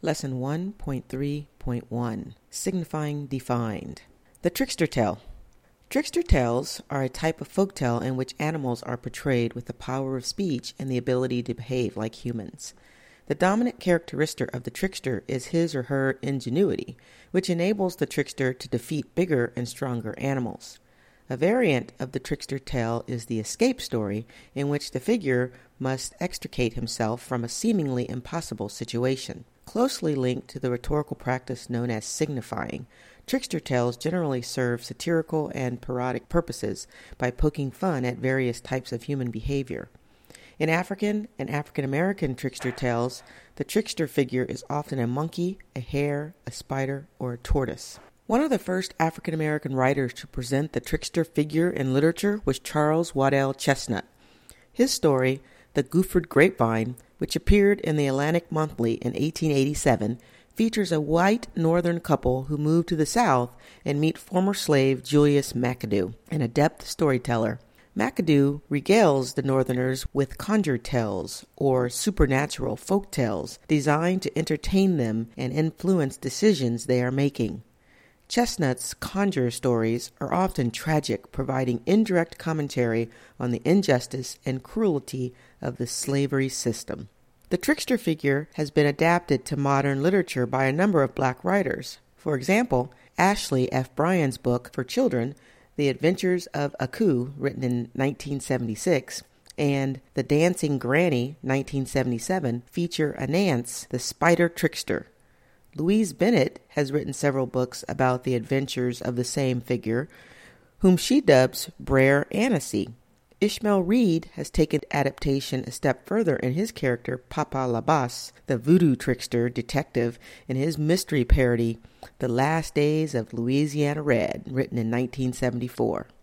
Lesson 1.3.1 Signifying Defined The Trickster Tale. Trickster tales are a type of folk tale in which animals are portrayed with the power of speech and the ability to behave like humans. The dominant characteristic of the trickster is his or her ingenuity, which enables the trickster to defeat bigger and stronger animals. A variant of the trickster tale is the escape story, in which the figure must extricate himself from a seemingly impossible situation. Closely linked to the rhetorical practice known as signifying, trickster tales generally serve satirical and parodic purposes by poking fun at various types of human behavior. In African and African American trickster tales, the trickster figure is often a monkey, a hare, a spider, or a tortoise. One of the first African American writers to present the trickster figure in literature was Charles Waddell Chesnutt. His story, The Goophered Grapevine, which appeared in the Atlantic Monthly in 1887, features a white northern couple who move to the South and meet former slave Julius McAdoo, an adept storyteller. McAdoo regales the Northerners with conjure tales, or supernatural folk tales, designed to entertain them and influence decisions they are making. Chesnutt's conjure stories are often tragic, providing indirect commentary on the injustice and cruelty of the slavery system. The trickster figure has been adapted to modern literature by a number of black writers. For example, Ashley F. Bryan's book for children, The Adventures of Aku, written in 1976, and The Dancing Granny, 1977, feature Anansi, the spider trickster. Louise Bennett has written several books about the adventures of the same figure, whom she dubs Brer Anansi. Ishmael Reed has taken adaptation a step further in his character Papa Labas, the voodoo trickster detective, in his mystery parody The Last Days of Louisiana Red, written in 1974.